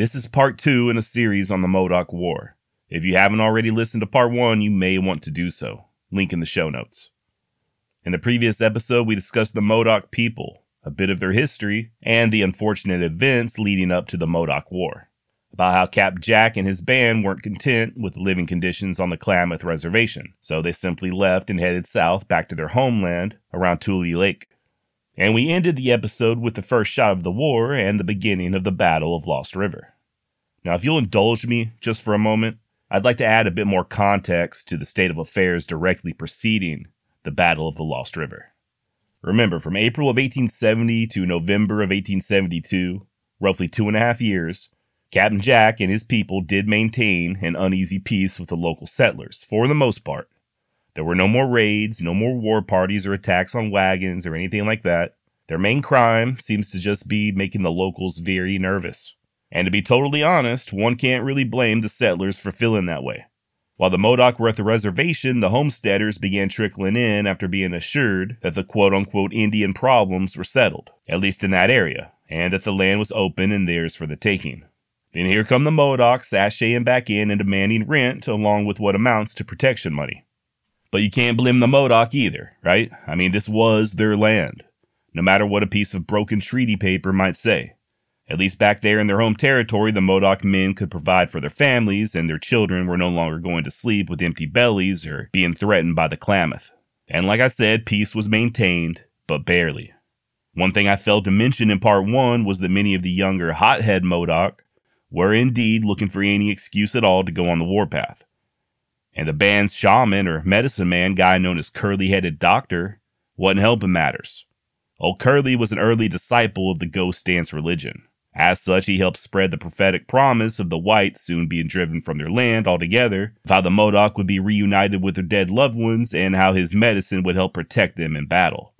This is part two in a series on the Modoc War. If you haven't already listened to part one, you may want to do so. Link in the show notes. In the previous episode, we discussed the Modoc people, a bit of their history, and the unfortunate events leading up to the Modoc War. About how Cap Jack and his band weren't content with the living conditions on the Klamath Reservation, so they simply left and headed south back to their homeland around Tule Lake. And we ended the episode with the first shot of the war and the beginning of the Battle of Lost River. Now, if you'll indulge me just for a moment, I'd like to add a bit more context to the state of affairs directly preceding the Battle of the Lost River. Remember, from April of 1870 to November of 1872, roughly two and a half years, Captain Jack and his people did maintain an uneasy peace with the local settlers, for the most part. There were no more raids, no more war parties or attacks on wagons or anything like that. Their main crime seems to just be making the locals very nervous. And to be totally honest, one can't really blame the settlers for feeling that way. While the Modoc were at the reservation, the homesteaders began trickling in after being assured that the quote unquote Indian problems were settled, at least in that area, and that the land was open and theirs for the taking. Then here come the Modocs sashaying back in and demanding rent along with what amounts to protection money. But you can't blame the Modoc either, right? I mean, this was their land, no matter what a piece of broken treaty paper might say. At least back there in their home territory, the Modoc men could provide for their families, and their children were no longer going to sleep with empty bellies or being threatened by the Klamath. And like I said, peace was maintained, but barely. One thing I failed to mention in part one was that many of the younger hothead Modoc were indeed looking for any excuse at all to go on the warpath and the band's shaman or medicine man guy known as Curly Headed Doctor wasn't helping matters. Old Curly was an early disciple of the ghost dance religion. As such, he helped spread the prophetic promise of the whites soon being driven from their land altogether, of how the Modoc would be reunited with their dead loved ones, and how his medicine would help protect them in battle.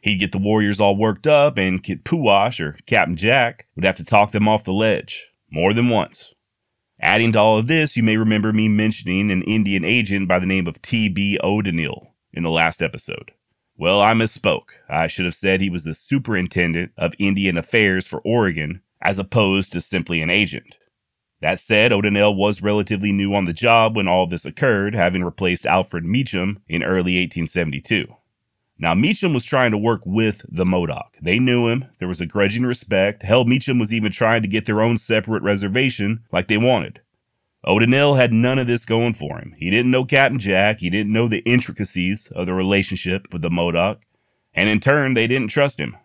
He'd get the warriors all worked up, and Kintpuash, or Captain Jack, would have to talk them off the ledge, more than once. Adding to all of this, you may remember me mentioning an Indian agent by the name of T.B. Odeneal in the last episode. Well, I misspoke. I should have said he was the superintendent of Indian affairs for Oregon, as opposed to simply an agent. That said, Odeneal was relatively new on the job when all this occurred, having replaced Alfred Meacham in early 1872. Now, Meacham was trying to work with the Modoc. They knew him. There was a grudging respect. Hell, Meacham was even trying to get their own separate reservation like they wanted. Odeneal had none of this going for him. He didn't know Captain Jack. He didn't know the intricacies of the relationship with the Modoc. And in turn, they didn't trust him.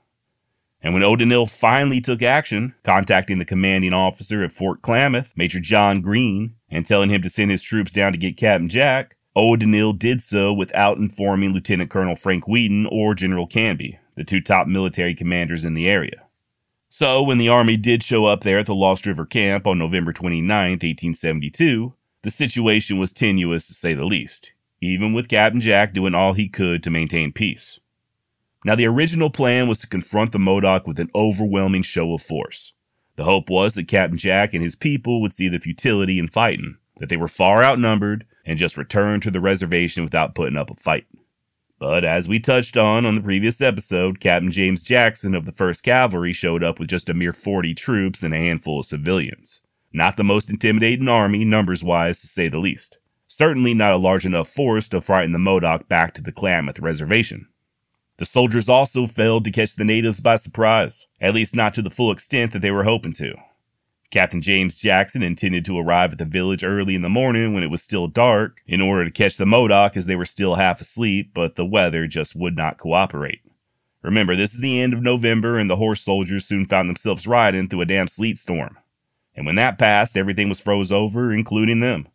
And when Odeneal finally took action, contacting the commanding officer at Fort Klamath, Major John Green, and telling him to send his troops down to get Captain Jack, Odeneal did so without informing Lieutenant Colonel Frank Wheaton or General Canby, the two top military commanders in the area. So, when the Army did show up there at the Lost River Camp on November 29, 1872, the situation was tenuous to say the least, even with Captain Jack doing all he could to maintain peace. Now, the original plan was to confront the Modoc with an overwhelming show of force. The hope was that Captain Jack and his people would see the futility in fighting, that they were far outnumbered, and just return to the reservation without putting up a fight. But as we touched on on the previous episode, Captain James Jackson of the 1st Cavalry showed up with just a mere 40 troops and a handful of civilians. Not the most intimidating army, numbers wise, to say the least. Certainly not a large enough force to frighten the Modoc back to the Klamath reservation. The soldiers also failed to catch the natives by surprise, at least not to the full extent that they were hoping to. Captain James Jackson intended to arrive at the village early in the morning when it was still dark in order to catch the Modoc as they were still half asleep, but the weather just would not cooperate. Remember, this is the end of November, and the horse soldiers soon found themselves riding through a damn sleet storm. And when that passed, everything was froze over, including them.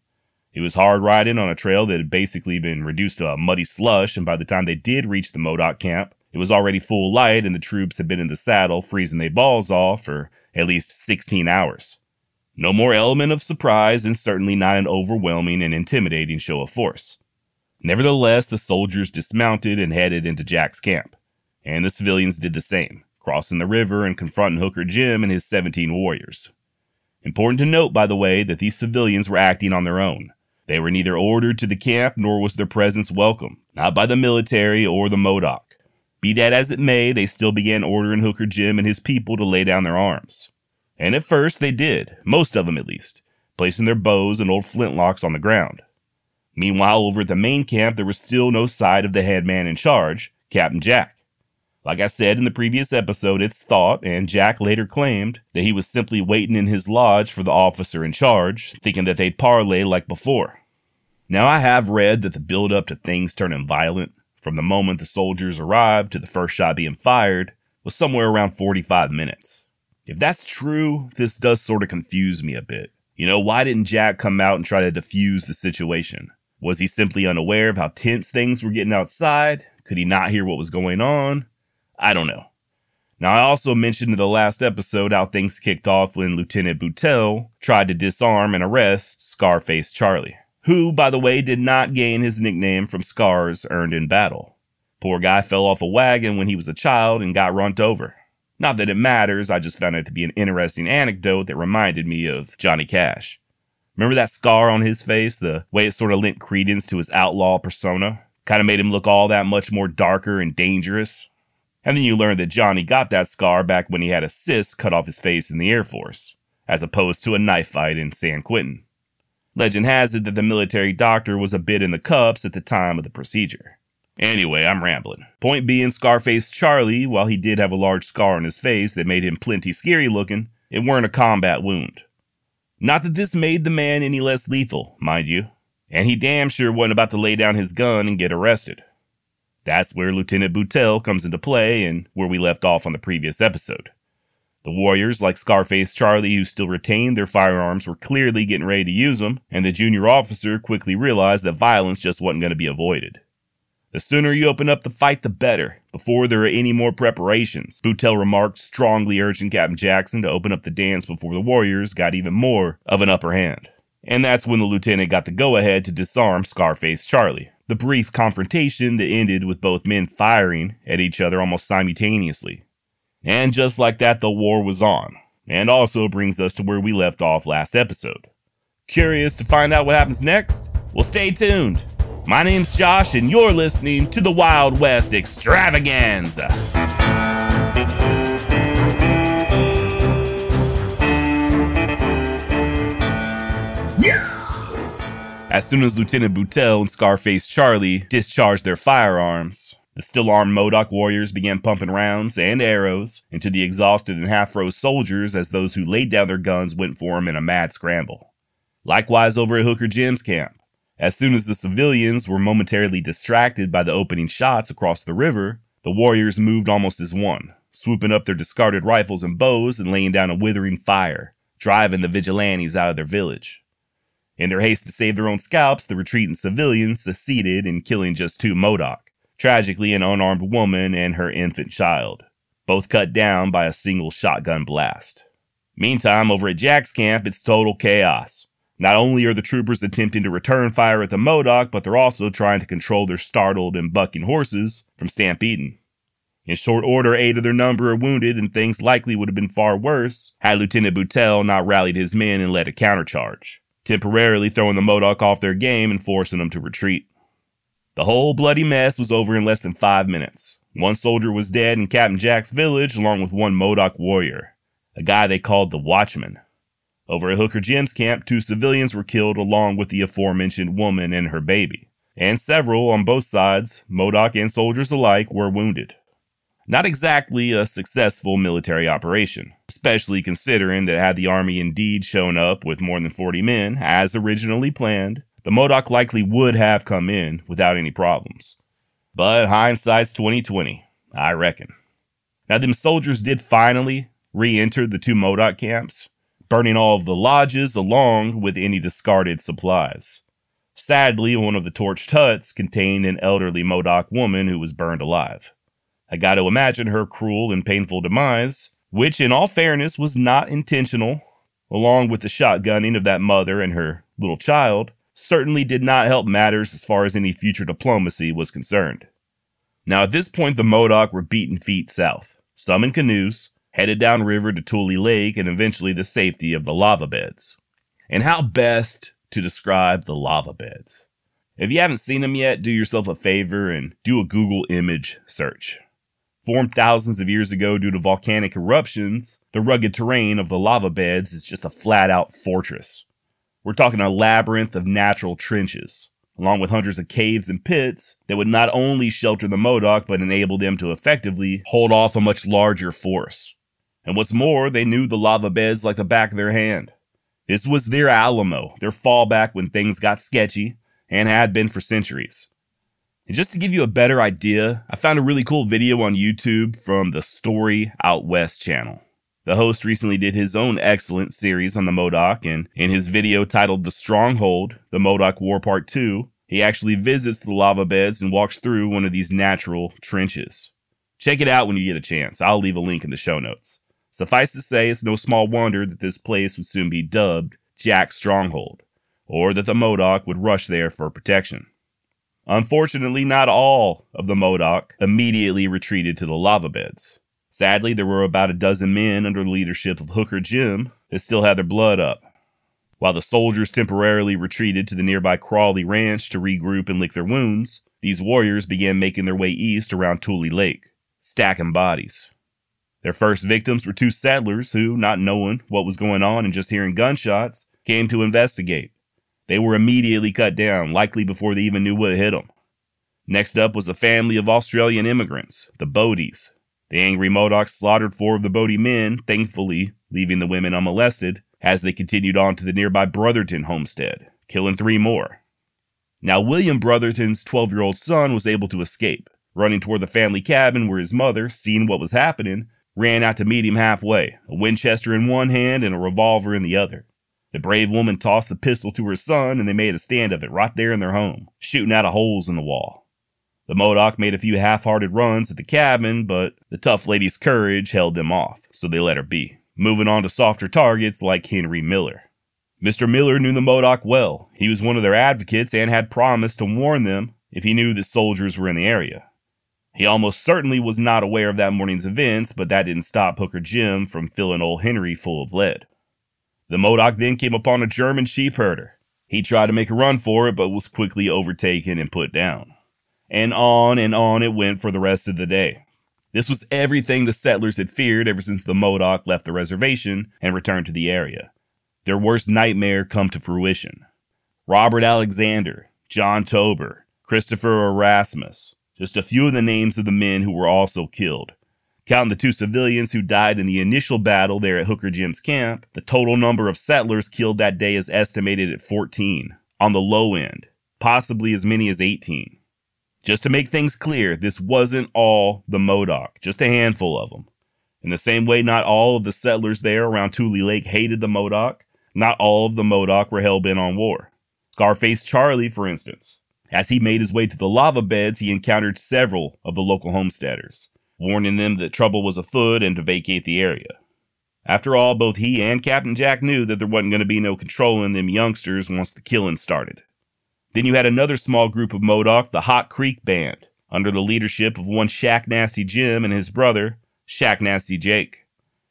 It was hard riding on a trail that had basically been reduced to a muddy slush, and by the time they did reach the Modoc camp, it was already full light, and the troops had been in the saddle, freezing their balls off for at least 16 hours. No more element of surprise, and certainly not an overwhelming and intimidating show of force. Nevertheless, the soldiers dismounted and headed into Jack's camp, and the civilians did the same, crossing the river and confronting Hooker Jim and his 17 warriors. Important to note, by the way, that these civilians were acting on their own. They were neither ordered to the camp nor was their presence welcome, not by the military or the Modoc. Be that as it may, they still began ordering Hooker Jim and his people to lay down their arms. And at first they did, most of them at least, placing their bows and old flintlocks on the ground. Meanwhile, over at the main camp, there was still no sight of the head man in charge, Captain Jack. Like I said in the previous episode, it's thought, and Jack later claimed, that he was simply waiting in his lodge for the officer in charge, thinking that they'd parley like before. Now, I have read that the build up to things turning violent, from the moment the soldiers arrived to the first shot being fired, was somewhere around 45 minutes. If that's true, this does sort of confuse me a bit. You know, why didn't Jack come out and try to defuse the situation? Was he simply unaware of how tense things were getting outside? Could he not hear what was going on? I don't know. Now, I also mentioned in the last episode how things kicked off when Lieutenant Boutelle tried to disarm and arrest Scarface Charlie who, by the way, did not gain his nickname from scars earned in battle. Poor guy fell off a wagon when he was a child and got runt over. Not that it matters, I just found it to be an interesting anecdote that reminded me of Johnny Cash. Remember that scar on his face, the way it sort of lent credence to his outlaw persona? Kind of made him look all that much more darker and dangerous. And then you learn that Johnny got that scar back when he had a cyst cut off his face in the Air Force, as opposed to a knife fight in San Quentin. Legend has it that the military doctor was a bit in the cups at the time of the procedure. Anyway, I'm rambling. Point being, Scarface Charlie, while he did have a large scar on his face that made him plenty scary looking, it weren't a combat wound. Not that this made the man any less lethal, mind you, and he damn sure wasn't about to lay down his gun and get arrested. That's where Lieutenant Boutelle comes into play and where we left off on the previous episode. The warriors, like Scarface Charlie, who still retained their firearms, were clearly getting ready to use them, and the junior officer quickly realized that violence just wasn't going to be avoided. The sooner you open up the fight, the better, before there are any more preparations, Boutelle remarked, strongly urging Captain Jackson to open up the dance before the warriors got even more of an upper hand. And that's when the lieutenant got the go ahead to disarm Scarface Charlie. The brief confrontation that ended with both men firing at each other almost simultaneously. And just like that, the war was on. And also brings us to where we left off last episode. Curious to find out what happens next? Well, stay tuned. My name's Josh, and you're listening to the Wild West Extravaganza. As soon as Lieutenant Boutelle and Scarface Charlie discharged their firearms, the still armed Modoc warriors began pumping rounds and arrows into the exhausted and half froze soldiers as those who laid down their guns went for them in a mad scramble. Likewise, over at Hooker Jim's camp. As soon as the civilians were momentarily distracted by the opening shots across the river, the warriors moved almost as one, swooping up their discarded rifles and bows and laying down a withering fire, driving the vigilantes out of their village. In their haste to save their own scalps, the retreating civilians succeeded in killing just two Modoc tragically, an unarmed woman and her infant child, both cut down by a single shotgun blast. Meantime, over at Jack's camp, it's total chaos. Not only are the troopers attempting to return fire at the Modoc, but they're also trying to control their startled and bucking horses from stampeding. In short order, eight of their number are wounded, and things likely would have been far worse had Lieutenant Boutelle not rallied his men and led a countercharge, temporarily throwing the Modoc off their game and forcing them to retreat. The whole bloody mess was over in less than five minutes. One soldier was dead in Captain Jack's village, along with one Modoc warrior, a guy they called the Watchman. Over at Hooker Jim's camp, two civilians were killed along with the aforementioned woman and her baby. And several on both sides, Modoc and soldiers alike, were wounded. Not exactly a successful military operation, especially considering that had the army indeed shown up with more than 40 men, as originally planned, the Modoc likely would have come in without any problems. But hindsight's 2020, I reckon. Now them soldiers did finally re-enter the two Modoc camps, burning all of the lodges along with any discarded supplies. Sadly, one of the torched huts contained an elderly Modoc woman who was burned alive. I got to imagine her cruel and painful demise, which in all fairness was not intentional, along with the shotgunning of that mother and her little child, certainly did not help matters as far as any future diplomacy was concerned. Now, at this point, the Modoc were beaten feet south, some in canoes, headed downriver to Tule Lake and eventually the safety of the lava beds. And how best to describe the lava beds? If you haven't seen them yet, do yourself a favor and do a Google image search. Formed thousands of years ago due to volcanic eruptions, the rugged terrain of the lava beds is just a flat out fortress. We're talking a labyrinth of natural trenches, along with hundreds of caves and pits that would not only shelter the Modoc but enable them to effectively hold off a much larger force. And what's more, they knew the lava beds like the back of their hand. This was their Alamo, their fallback when things got sketchy, and had been for centuries. And just to give you a better idea, I found a really cool video on YouTube from the Story Out West channel. The host recently did his own excellent series on the Modoc, and in his video titled The Stronghold, The Modoc War Part 2, he actually visits the lava beds and walks through one of these natural trenches. Check it out when you get a chance. I'll leave a link in the show notes. Suffice to say, it's no small wonder that this place would soon be dubbed Jack's Stronghold, or that the Modoc would rush there for protection. Unfortunately, not all of the Modoc immediately retreated to the lava beds. Sadly, there were about a dozen men under the leadership of Hooker Jim that still had their blood up. While the soldiers temporarily retreated to the nearby Crawley Ranch to regroup and lick their wounds, these warriors began making their way east around Tule Lake, stacking bodies. Their first victims were two settlers who, not knowing what was going on and just hearing gunshots, came to investigate. They were immediately cut down, likely before they even knew what hit them. Next up was a family of Australian immigrants, the Boddys. The angry Modocs slaughtered four of the Boddy men, thankfully leaving the women unmolested, as they continued on to the nearby Brotherton homestead, killing three more. Now, William Brotherton's 12 year old son was able to escape, running toward the family cabin where his mother, seeing what was happening, ran out to meet him halfway, a Winchester in one hand and a revolver in the other. The brave woman tossed the pistol to her son, and they made a stand of it right there in their home, shooting out of holes in the wall. The Modoc made a few half hearted runs at the cabin, but the tough lady's courage held them off, so they let her be, moving on to softer targets like Henry Miller. Mr. Miller knew the Modoc well. He was one of their advocates and had promised to warn them if he knew that soldiers were in the area. He almost certainly was not aware of that morning's events, but that didn't stop Hooker Jim from filling old Henry full of lead. The Modoc then came upon a German sheep herder. He tried to make a run for it, but was quickly overtaken and put down. And on and on it went for the rest of the day. This was everything the settlers had feared ever since the Modoc left the reservation and returned to the area. Their worst nightmare come to fruition. Robert Alexander, John Tober, Christopher Erasmus, just a few of the names of the men who were also killed, Counting the two civilians who died in the initial battle there at Hooker Jim's camp, the total number of settlers killed that day is estimated at 14, on the low end, possibly as many as 18. Just to make things clear, this wasn't all the Modoc, just a handful of them. In the same way, not all of the settlers there around Tule Lake hated the Modoc, not all of the Modoc were hell bent on war. Scarface Charlie, for instance. As he made his way to the lava beds, he encountered several of the local homesteaders warning them that trouble was afoot and to vacate the area. After all, both he and Captain Jack knew that there wasn't going to be no controlling them youngsters once the killing started. Then you had another small group of Modoc, the Hot Creek Band, under the leadership of one Shack Nasty Jim and his brother, Shack Nasty Jake.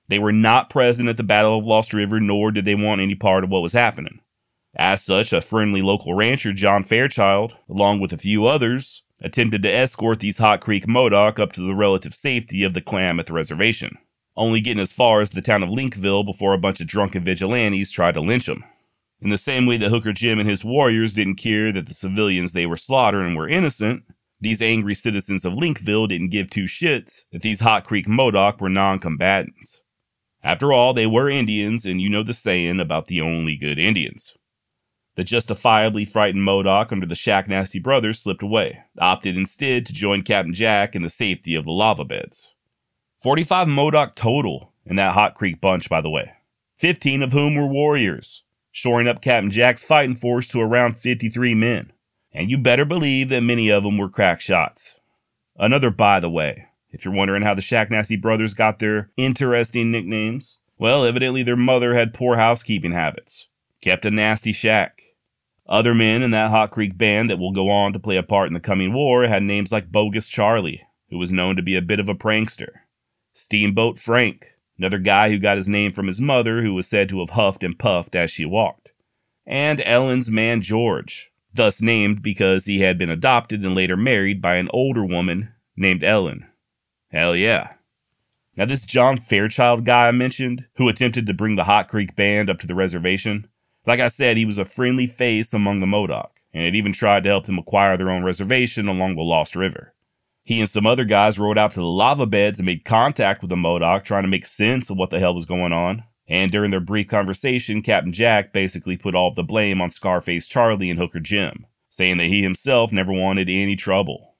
They were not present at the Battle of Lost River, nor did they want any part of what was happening. As such, a friendly local rancher, John Fairchild, along with a few others, attempted to escort these Hot Creek Modoc up to the relative safety of the Klamath the reservation, only getting as far as the town of Linkville before a bunch of drunken vigilantes tried to lynch them. In the same way that Hooker Jim and his warriors didn't care that the civilians they were slaughtering were innocent, these angry citizens of Linkville didn't give two shits that these Hot Creek Modoc were non combatants. After all, they were Indians, and you know the saying about the only good Indians. The justifiably frightened Modoc under the Shack Nasty brothers slipped away, opted instead to join Captain Jack in the safety of the lava beds. 45 Modoc total in that Hot Creek bunch, by the way, 15 of whom were warriors, shoring up Captain Jack's fighting force to around 53 men. And you better believe that many of them were crack shots. Another by the way, if you're wondering how the Shack Nasty brothers got their interesting nicknames, well, evidently their mother had poor housekeeping habits, kept a nasty shack, other men in that Hot Creek band that will go on to play a part in the coming war had names like Bogus Charlie, who was known to be a bit of a prankster, Steamboat Frank, another guy who got his name from his mother, who was said to have huffed and puffed as she walked, and Ellen's man George, thus named because he had been adopted and later married by an older woman named Ellen. Hell yeah. Now, this John Fairchild guy I mentioned, who attempted to bring the Hot Creek Band up to the reservation, like I said, he was a friendly face among the Modoc, and had even tried to help them acquire their own reservation along the Lost River. He and some other guys rode out to the lava beds and made contact with the Modoc, trying to make sense of what the hell was going on. And during their brief conversation, Captain Jack basically put all the blame on Scarface Charlie and Hooker Jim, saying that he himself never wanted any trouble.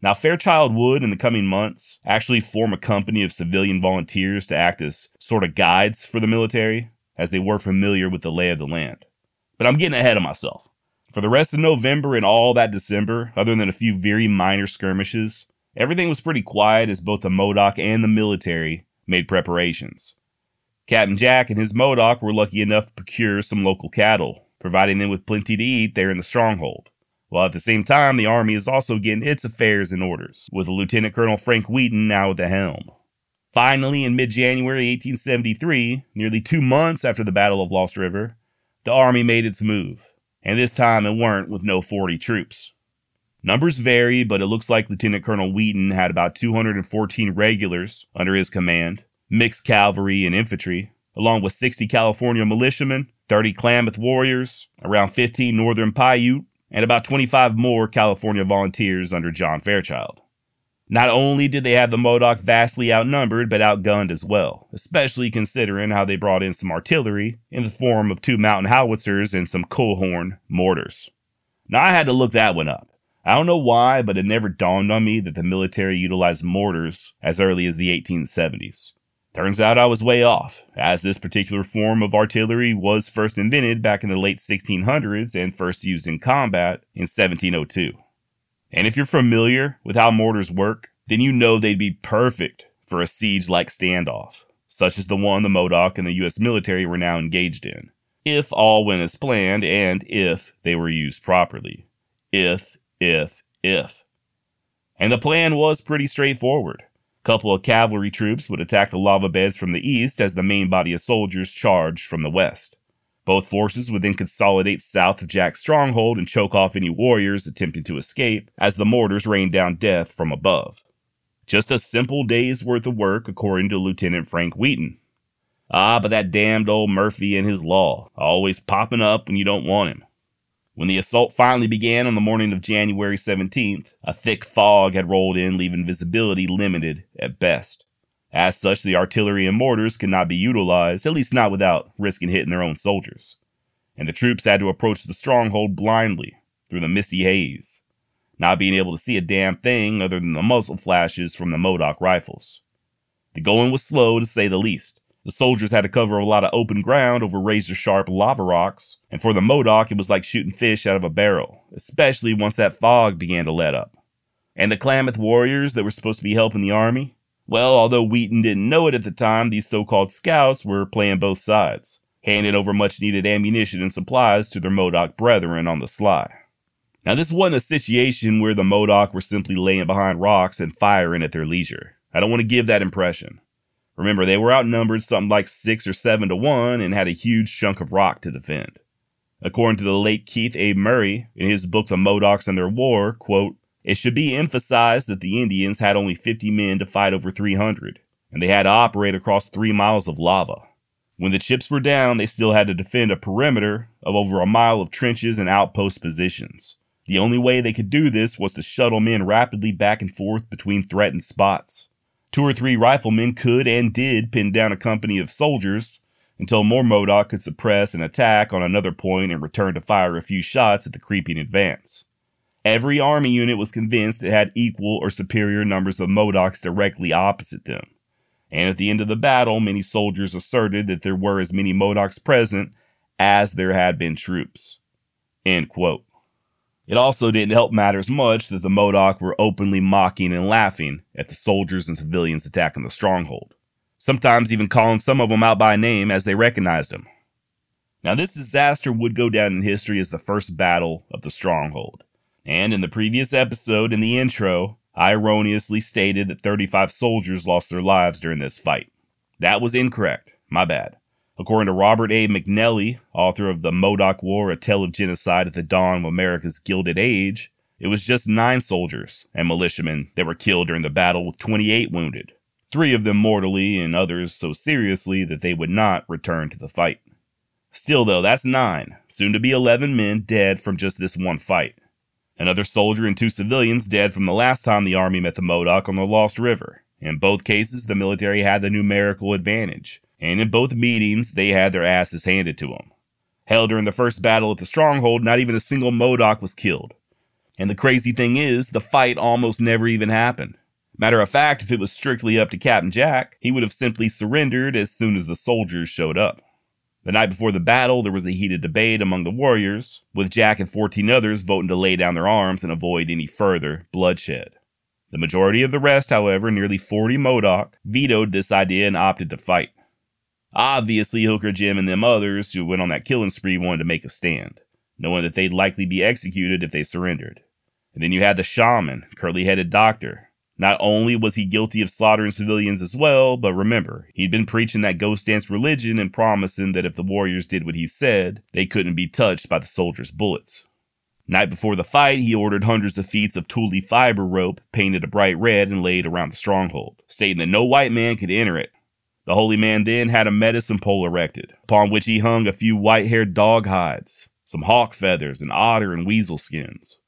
Now, Fairchild would, in the coming months, actually form a company of civilian volunteers to act as sort of guides for the military, as they were familiar with the lay of the land. But I'm getting ahead of myself. For the rest of November and all that December, other than a few very minor skirmishes, everything was pretty quiet as both the Modoc and the military made preparations. Captain Jack and his Modoc were lucky enough to procure some local cattle, providing them with plenty to eat there in the stronghold. While at the same time, the Army is also getting its affairs in orders, with Lieutenant Colonel Frank Wheaton now at the helm. Finally, in mid January 1873, nearly two months after the Battle of Lost River, the Army made its move and this time it weren't with no 40 troops. Numbers vary, but it looks like Lieutenant Colonel Wheaton had about 214 regulars under his command, mixed cavalry and infantry, along with 60 California militiamen, 30 Klamath warriors, around 15 Northern Paiute, and about 25 more California volunteers under John Fairchild. Not only did they have the Modoc vastly outnumbered, but outgunned as well, especially considering how they brought in some artillery in the form of two mountain howitzers and some Coehorn mortars. Now I had to look that one up. I don't know why, but it never dawned on me that the military utilized mortars as early as the 1870s. Turns out I was way off, as this particular form of artillery was first invented back in the late 1600s and first used in combat in 1702. And if you're familiar with how mortars work, then you know they'd be perfect for a siege like standoff, such as the one the Modoc and the US military were now engaged in, if all went as planned and if they were used properly. If, if, if. And the plan was pretty straightforward. A couple of cavalry troops would attack the lava beds from the east as the main body of soldiers charged from the west. Both forces would then consolidate south of Jack's stronghold and choke off any warriors attempting to escape as the mortars rained down death from above. Just a simple day's worth of work, according to Lieutenant Frank Wheaton. Ah, but that damned old Murphy and his law, always popping up when you don't want him. When the assault finally began on the morning of January 17th, a thick fog had rolled in, leaving visibility limited at best. As such, the artillery and mortars could not be utilized, at least not without risking hitting their own soldiers. And the troops had to approach the stronghold blindly, through the misty haze, not being able to see a damn thing other than the muzzle flashes from the Modoc rifles. The going was slow, to say the least. The soldiers had to cover a lot of open ground over razor sharp lava rocks, and for the Modoc, it was like shooting fish out of a barrel, especially once that fog began to let up. And the Klamath warriors that were supposed to be helping the army, well, although Wheaton didn't know it at the time, these so called scouts were playing both sides, handing over much needed ammunition and supplies to their Modoc brethren on the sly. Now, this wasn't a situation where the Modoc were simply laying behind rocks and firing at their leisure. I don't want to give that impression. Remember, they were outnumbered something like six or seven to one and had a huge chunk of rock to defend. According to the late Keith A. Murray, in his book The Modocs and Their War, quote, it should be emphasized that the Indians had only 50 men to fight over 300, and they had to operate across three miles of lava. When the chips were down, they still had to defend a perimeter of over a mile of trenches and outpost positions. The only way they could do this was to shuttle men rapidly back and forth between threatened spots. Two or three riflemen could and did pin down a company of soldiers until more Modoc could suppress an attack on another point and return to fire a few shots at the creeping advance. Every army unit was convinced it had equal or superior numbers of Modocs directly opposite them. And at the end of the battle, many soldiers asserted that there were as many Modocs present as there had been troops. End quote. It also didn't help matters much that the Modoc were openly mocking and laughing at the soldiers and civilians attacking the stronghold, sometimes even calling some of them out by name as they recognized them. Now, this disaster would go down in history as the first battle of the stronghold. And in the previous episode, in the intro, I erroneously stated that 35 soldiers lost their lives during this fight. That was incorrect. My bad. According to Robert A. McNally, author of The Modoc War, A Tale of Genocide at the Dawn of America's Gilded Age, it was just nine soldiers and militiamen that were killed during the battle, with 28 wounded, three of them mortally and others so seriously that they would not return to the fight. Still, though, that's nine, soon to be 11 men dead from just this one fight. Another soldier and two civilians dead from the last time the army met the Modoc on the Lost River. In both cases, the military had the numerical advantage, and in both meetings, they had their asses handed to them. Hell, during the first battle at the stronghold, not even a single Modoc was killed. And the crazy thing is, the fight almost never even happened. Matter of fact, if it was strictly up to Captain Jack, he would have simply surrendered as soon as the soldiers showed up. The night before the battle, there was a heated debate among the warriors, with Jack and 14 others voting to lay down their arms and avoid any further bloodshed. The majority of the rest, however, nearly 40 Modoc, vetoed this idea and opted to fight. Obviously, Hooker Jim and them others who went on that killing spree wanted to make a stand, knowing that they'd likely be executed if they surrendered. And then you had the shaman, curly headed doctor. Not only was he guilty of slaughtering civilians as well, but remember, he'd been preaching that ghost dance religion and promising that if the warriors did what he said, they couldn't be touched by the soldiers' bullets. Night before the fight, he ordered hundreds of feet of tule fiber rope painted a bright red and laid around the stronghold, stating that no white man could enter it the holy man then had a medicine pole erected, upon which he hung a few white haired dog hides, some hawk feathers, and otter and weasel skins.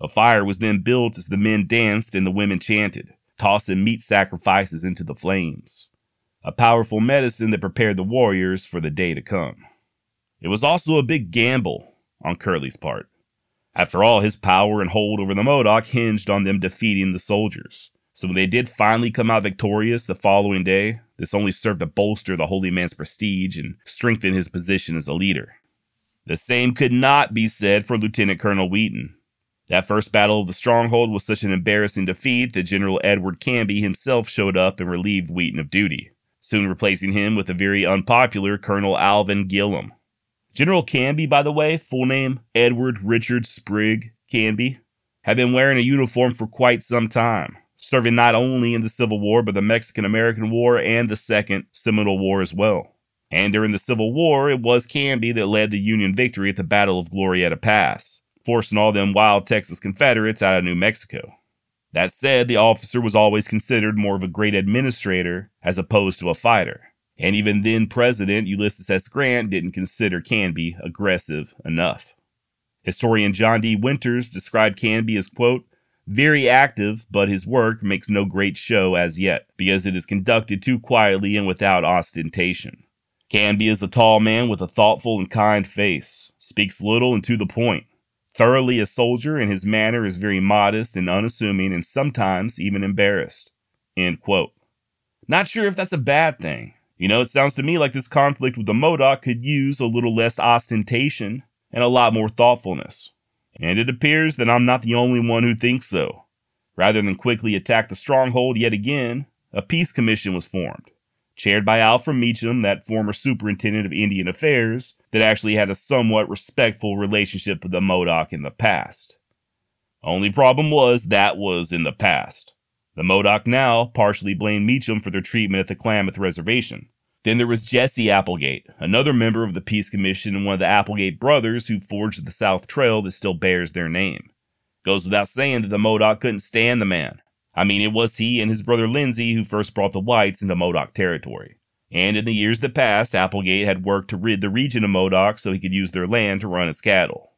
A fire was then built as the men danced and the women chanted, tossing meat sacrifices into the flames. A powerful medicine that prepared the warriors for the day to come. It was also a big gamble on Curly's part. After all, his power and hold over the Modoc hinged on them defeating the soldiers. So when they did finally come out victorious the following day, this only served to bolster the holy man's prestige and strengthen his position as a leader. The same could not be said for Lieutenant Colonel Wheaton. That first battle of the stronghold was such an embarrassing defeat that General Edward Canby himself showed up and relieved Wheaton of duty, soon replacing him with the very unpopular Colonel Alvin Gillem. General Canby, by the way, full name Edward Richard Sprigg Canby, had been wearing a uniform for quite some time serving not only in the Civil War, but the Mexican American War and the Second Seminole War as well. And during the Civil War, it was Canby that led the Union victory at the Battle of Glorieta Pass, forcing all them wild Texas Confederates out of New Mexico. That said, the officer was always considered more of a great administrator as opposed to a fighter. And even then President Ulysses S. Grant didn't consider Canby aggressive enough. Historian John D. Winters described Canby as, quote, very active, but his work makes no great show as yet, because it is conducted too quietly and without ostentation. Canby is a tall man with a thoughtful and kind face, speaks little and to the point, thoroughly a soldier, and his manner is very modest and unassuming and sometimes even embarrassed. End quote. Not sure if that's a bad thing. You know, it sounds to me like this conflict with the Modoc could use a little less ostentation and a lot more thoughtfulness and it appears that I'm not the only one who thinks so. Rather than quickly attack the stronghold yet again, a peace commission was formed, chaired by Alfred Meacham, that former superintendent of Indian Affairs, that actually had a somewhat respectful relationship with the Modoc in the past. Only problem was that was in the past. The Modoc now partially blamed Meacham for their treatment at the Klamath Reservation, then there was Jesse Applegate, another member of the Peace Commission and one of the Applegate brothers who forged the South Trail that still bears their name. Goes without saying that the Modoc couldn't stand the man. I mean, it was he and his brother Lindsay who first brought the whites into Modoc territory. And in the years that passed, Applegate had worked to rid the region of Modoc so he could use their land to run his cattle.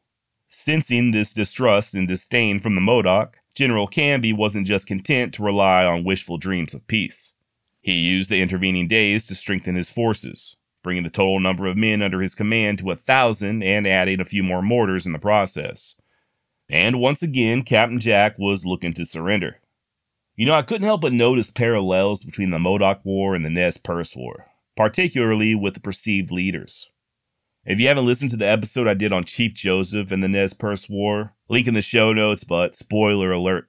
Sensing this distrust and disdain from the Modoc, General Canby wasn't just content to rely on wishful dreams of peace. He used the intervening days to strengthen his forces, bringing the total number of men under his command to a thousand and adding a few more mortars in the process. And once again, Captain Jack was looking to surrender. You know, I couldn't help but notice parallels between the Modoc War and the Nez Perce War, particularly with the perceived leaders. If you haven't listened to the episode I did on Chief Joseph and the Nez Perce War, link in the show notes, but spoiler alert.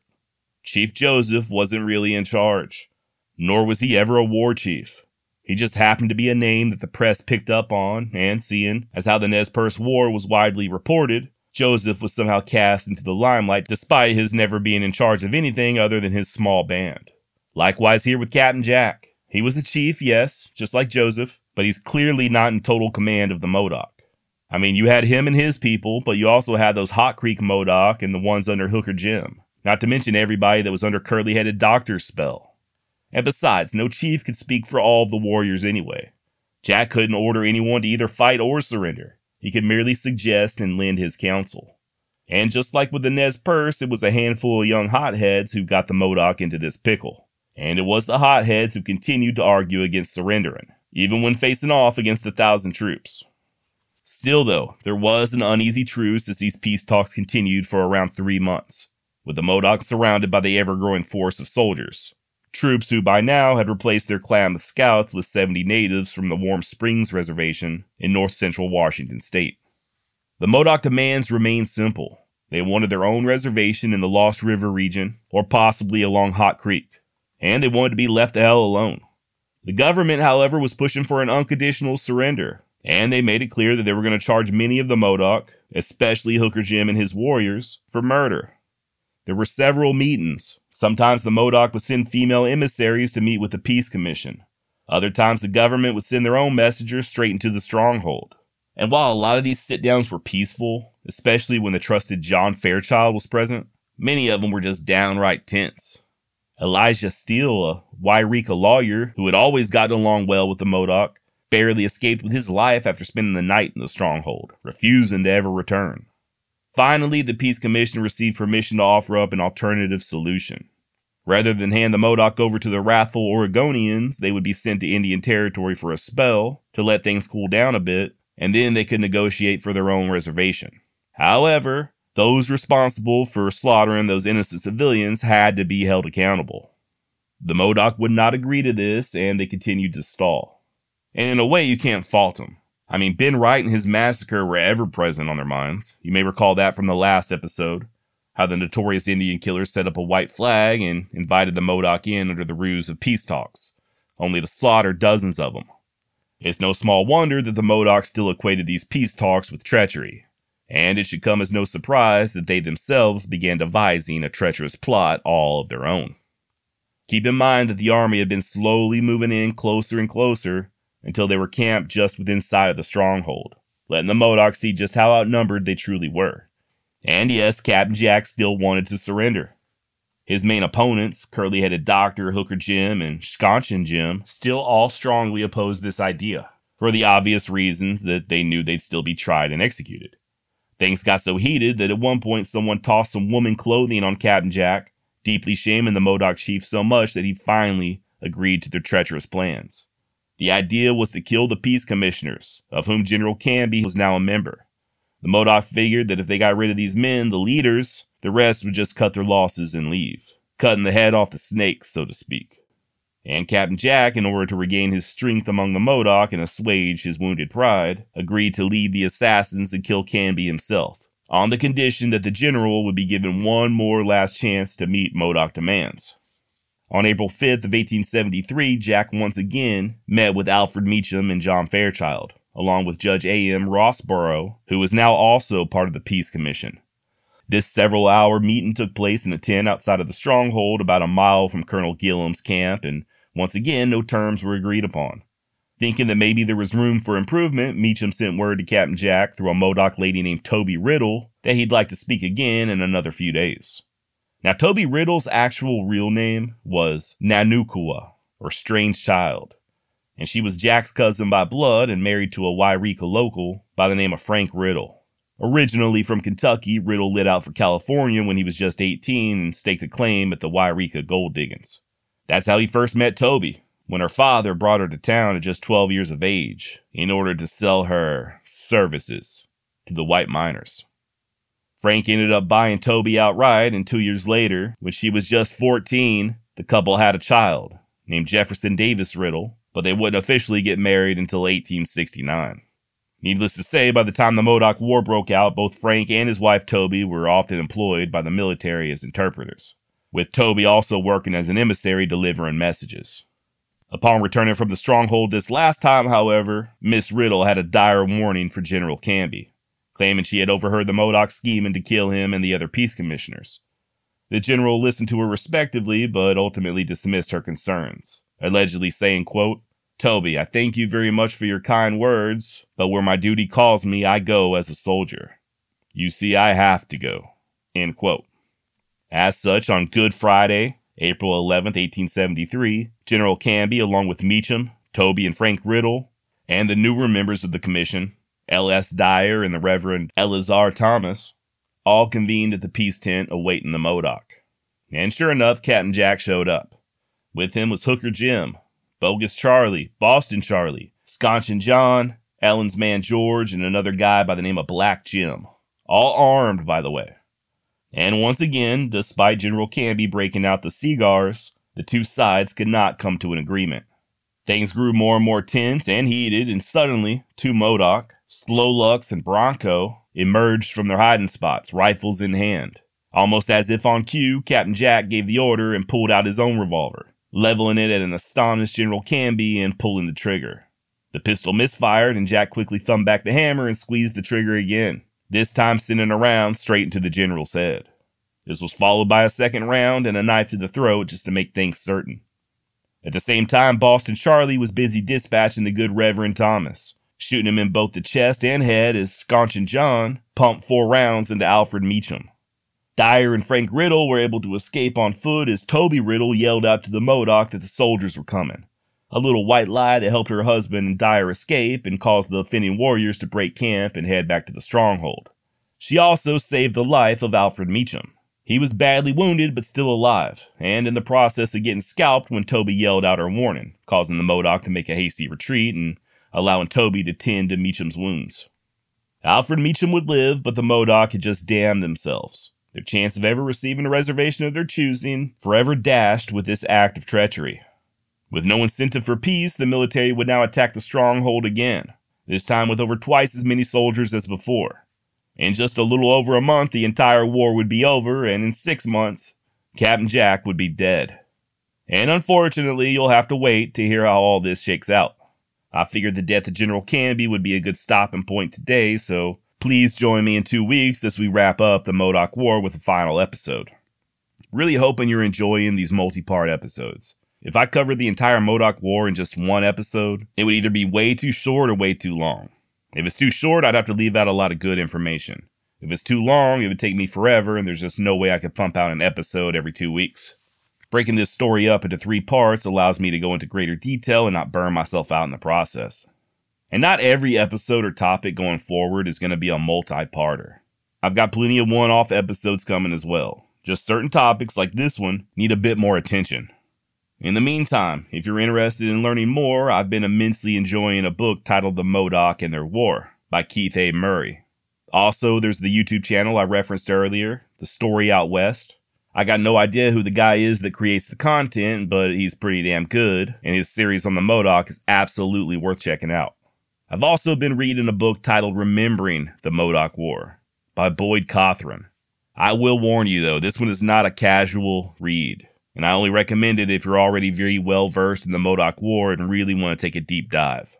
Chief Joseph wasn't really in charge nor was he ever a war chief. He just happened to be a name that the press picked up on, and seeing as how the Nez Perce War was widely reported, Joseph was somehow cast into the limelight despite his never being in charge of anything other than his small band. Likewise here with Captain Jack. He was the chief, yes, just like Joseph, but he's clearly not in total command of the Modoc. I mean, you had him and his people, but you also had those Hot Creek Modoc and the ones under Hooker Jim, not to mention everybody that was under curly headed Doctor's spell. And besides, no chief could speak for all of the warriors anyway. Jack couldn't order anyone to either fight or surrender. He could merely suggest and lend his counsel. And just like with the Nez Perce, it was a handful of young hotheads who got the Modoc into this pickle. And it was the hotheads who continued to argue against surrendering, even when facing off against a thousand troops. Still, though, there was an uneasy truce as these peace talks continued for around three months, with the Modoc surrounded by the ever growing force of soldiers. Troops who by now had replaced their Klamath scouts with 70 natives from the Warm Springs Reservation in north central Washington state. The Modoc demands remained simple. They wanted their own reservation in the Lost River region, or possibly along Hot Creek, and they wanted to be left the hell alone. The government, however, was pushing for an unconditional surrender, and they made it clear that they were going to charge many of the Modoc, especially Hooker Jim and his warriors, for murder. There were several meetings, Sometimes the Modoc would send female emissaries to meet with the Peace Commission. Other times the government would send their own messengers straight into the stronghold. And while a lot of these sit downs were peaceful, especially when the trusted John Fairchild was present, many of them were just downright tense. Elijah Steele, a Yreka lawyer who had always gotten along well with the Modoc, barely escaped with his life after spending the night in the stronghold, refusing to ever return. Finally, the Peace Commission received permission to offer up an alternative solution. Rather than hand the Modoc over to the wrathful Oregonians, they would be sent to Indian Territory for a spell to let things cool down a bit, and then they could negotiate for their own reservation. However, those responsible for slaughtering those innocent civilians had to be held accountable. The Modoc would not agree to this, and they continued to stall. And in a way, you can't fault them. I mean, Ben Wright and his massacre were ever present on their minds. You may recall that from the last episode how the notorious Indian killer set up a white flag and invited the Modoc in under the ruse of peace talks, only to slaughter dozens of them. It's no small wonder that the Modoc still equated these peace talks with treachery, and it should come as no surprise that they themselves began devising a treacherous plot all of their own. Keep in mind that the army had been slowly moving in closer and closer until they were camped just within sight of the stronghold, letting the Modoc see just how outnumbered they truly were. And yes, Captain Jack still wanted to surrender. His main opponents, curly headed Doctor, Hooker Jim, and Schonchin Jim, still all strongly opposed this idea, for the obvious reasons that they knew they'd still be tried and executed. Things got so heated that at one point someone tossed some woman clothing on Captain Jack, deeply shaming the Modoc chief so much that he finally agreed to their treacherous plans. The idea was to kill the peace commissioners, of whom General Canby was now a member. The Modoc figured that if they got rid of these men, the leaders, the rest would just cut their losses and leave, cutting the head off the snake, so to speak. And Captain Jack, in order to regain his strength among the Modoc and assuage his wounded pride, agreed to lead the assassins and kill Canby himself, on the condition that the general would be given one more last chance to meet Modoc demands. On April 5th of 1873, Jack once again met with Alfred Meacham and John Fairchild, along with Judge A.M. Rosborough, who was now also part of the Peace Commission. This several hour meeting took place in a tent outside of the stronghold about a mile from Colonel Gillem's camp, and once again, no terms were agreed upon. Thinking that maybe there was room for improvement, Meacham sent word to Captain Jack through a Modoc lady named Toby Riddle that he'd like to speak again in another few days. Now, Toby Riddle's actual real name was Nanukua, or Strange Child, and she was Jack's cousin by blood and married to a Yreka local by the name of Frank Riddle. Originally from Kentucky, Riddle lit out for California when he was just 18 and staked a claim at the Yreka gold diggings. That's how he first met Toby, when her father brought her to town at just 12 years of age in order to sell her services to the white miners. Frank ended up buying Toby outright, and two years later, when she was just 14, the couple had a child named Jefferson Davis Riddle, but they wouldn't officially get married until 1869. Needless to say, by the time the Modoc War broke out, both Frank and his wife Toby were often employed by the military as interpreters, with Toby also working as an emissary delivering messages. Upon returning from the stronghold this last time, however, Miss Riddle had a dire warning for General Canby, claiming she had overheard the Modoc scheming to kill him and the other peace commissioners. The general listened to her respectively, but ultimately dismissed her concerns allegedly saying, quote, Toby, I thank you very much for your kind words, but where my duty calls me, I go as a soldier. You see, I have to go. End quote. As such, on Good Friday, April 11, 1873, General Canby, along with Meacham, Toby, and Frank Riddle, and the newer members of the commission, L.S. Dyer and the Reverend Eleazar Thomas, all convened at the peace tent awaiting the Modoc. And sure enough, Captain Jack showed up. With him was Hooker Jim, Bogus Charlie, Boston Charlie, Schonchin John, Ellen's man George, and another guy by the name of Black Jim. All armed, by the way. And once again, despite General Canby breaking out the cigars, the two sides could not come to an agreement. Things grew more and more tense and heated, and suddenly, two Modoc, Slolux, and Bronco emerged from their hiding spots, rifles in hand. Almost as if on cue, Captain Jack gave the order and pulled out his own revolver, leveling it at an astonished General Canby and pulling the trigger. The pistol misfired, and Jack quickly thumbed back the hammer and squeezed the trigger again, this time sending a round straight into the General's head. This was followed by a second round and a knife to the throat just to make things certain. At the same time, Boston Charlie was busy dispatching the good Reverend Thomas, shooting him in both the chest and head as Schonchin John pumped four rounds into Alfred Meacham. Dyer and Frank Riddle were able to escape on foot as Toby Riddle yelled out to the Modoc that the soldiers were coming. A little white lie that helped her husband and Dyer escape and caused the offending warriors to break camp and head back to the stronghold. She also saved the life of Alfred Meacham. He was badly wounded but still alive, and in the process of getting scalped when Toby yelled out her warning, causing the Modoc to make a hasty retreat and allowing Toby to tend to Meacham's wounds. Alfred Meacham would live, but the Modoc had just damned themselves. Their chance of ever receiving a reservation of their choosing forever dashed with this act of treachery. With no incentive for peace, the military would now attack the stronghold again, this time with over twice as many soldiers as before. In just a little over a month, the entire war would be over, and in six months, Captain Jack would be dead. And unfortunately, you'll have to wait to hear how all this shakes out. I figured the death of General Canby would be a good stopping point today, so please join me in two weeks as we wrap up the Modoc War with a final episode. Really hoping you're enjoying these multi part episodes. If I covered the entire Modoc War in just one episode, it would either be way too short or way too long. If it's too short, I'd have to leave out a lot of good information. If it's too long, it would take me forever, and there's just no way I could pump out an episode every two weeks. Breaking this story up into three parts allows me to go into greater detail and not burn myself out in the process. And not every episode or topic going forward is going to be a multi parter. I've got plenty of one off episodes coming as well. Just certain topics like this one need a bit more attention. In the meantime, if you're interested in learning more, I've been immensely enjoying a book titled The Modoc and Their War by Keith A. Murray. Also, there's the YouTube channel I referenced earlier, The Story Out West. I got no idea who the guy is that creates the content, but he's pretty damn good, and his series on the Modoc is absolutely worth checking out. I've also been reading a book titled Remembering the Modoc War by Boyd Cothran. I will warn you though, this one is not a casual read and I only recommend it if you're already very well versed in the Modoc War and really want to take a deep dive.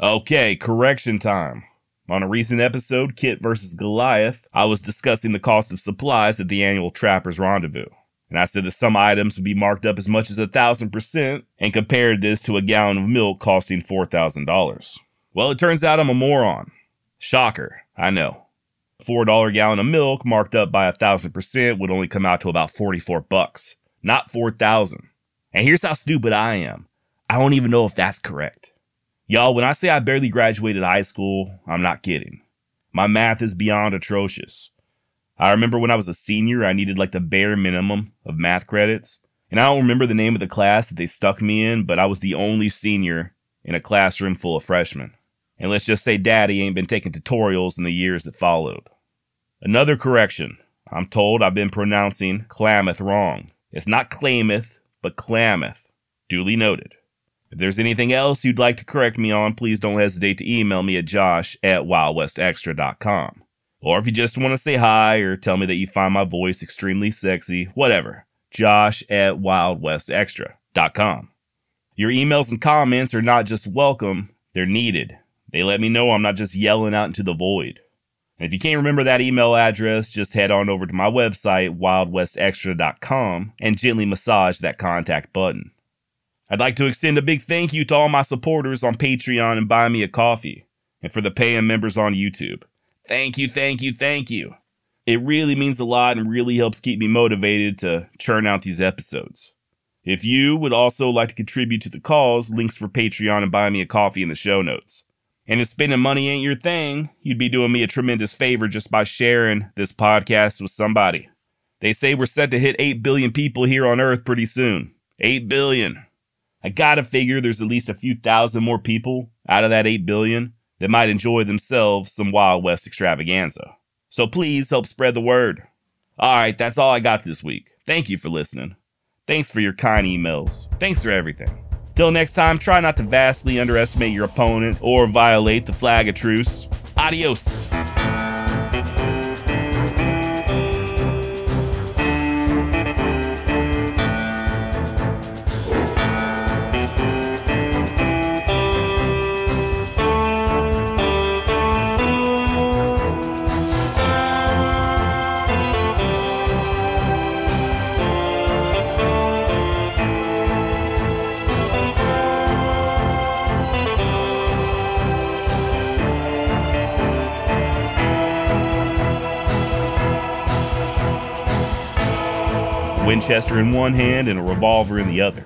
Okay, correction time. On a recent episode, Kit vs. Goliath, I was discussing the cost of supplies at the annual Trappers Rendezvous. And I said that some items would be marked up as much as a thousand percent and compared this to a gallon of milk costing $4,000. Well, it turns out I'm a moron. Shocker, I know. $4 gallon of milk marked up by a thousand percent would only come out to about 44 bucks not 4,000. And here's how stupid I am. I don't even know if that's correct. Y'all, when I say I barely graduated high school, I'm not kidding. My math is beyond atrocious. I remember when I was a senior, I needed like the bare minimum of math credits. And I don't remember the name of the class that they stuck me in, but I was the only senior in a classroom full of freshmen. And let's just say daddy ain't been taking tutorials in the years that followed. Another correction. I'm told I've been pronouncing Klamath wrong. It's not Klamath, but Klamath. Duly noted. If there's anything else you'd like to correct me on, please don't hesitate to email me at josh at wildwestextra.com. Or if you just want to say hi or tell me that you find my voice extremely sexy, whatever, josh at wildwestextra.com. Your emails and comments are not just welcome, they're needed. They let me know I'm not just yelling out into the void. And if you can't remember that email address, just head on over to my website, wildwestextra.com, and gently massage that contact button. I'd like to extend a big thank you to all my supporters on Patreon and Buy Me a Coffee, and for the paying members on YouTube. Thank you, thank you, thank you. It really means a lot and really helps keep me motivated to churn out these episodes. If you would also like to contribute to the cause, links for Patreon and Buy Me a Coffee in the show notes. And if spending money ain't your thing, you'd be doing me a tremendous favor just by sharing this podcast with somebody. They say we're set to hit 8 billion people here on Earth pretty soon. 8 billion. I gotta figure there's at least a few thousand more people out of that 8 billion that might enjoy themselves some Wild West extravaganza. So please help spread the word. All right, that's all I got this week. Thank you for listening. Thanks for your kind emails. Thanks for everything. Till next time, try not to vastly underestimate your opponent or violate the flag of truce. Adios. Winchester in one hand and a revolver in the other.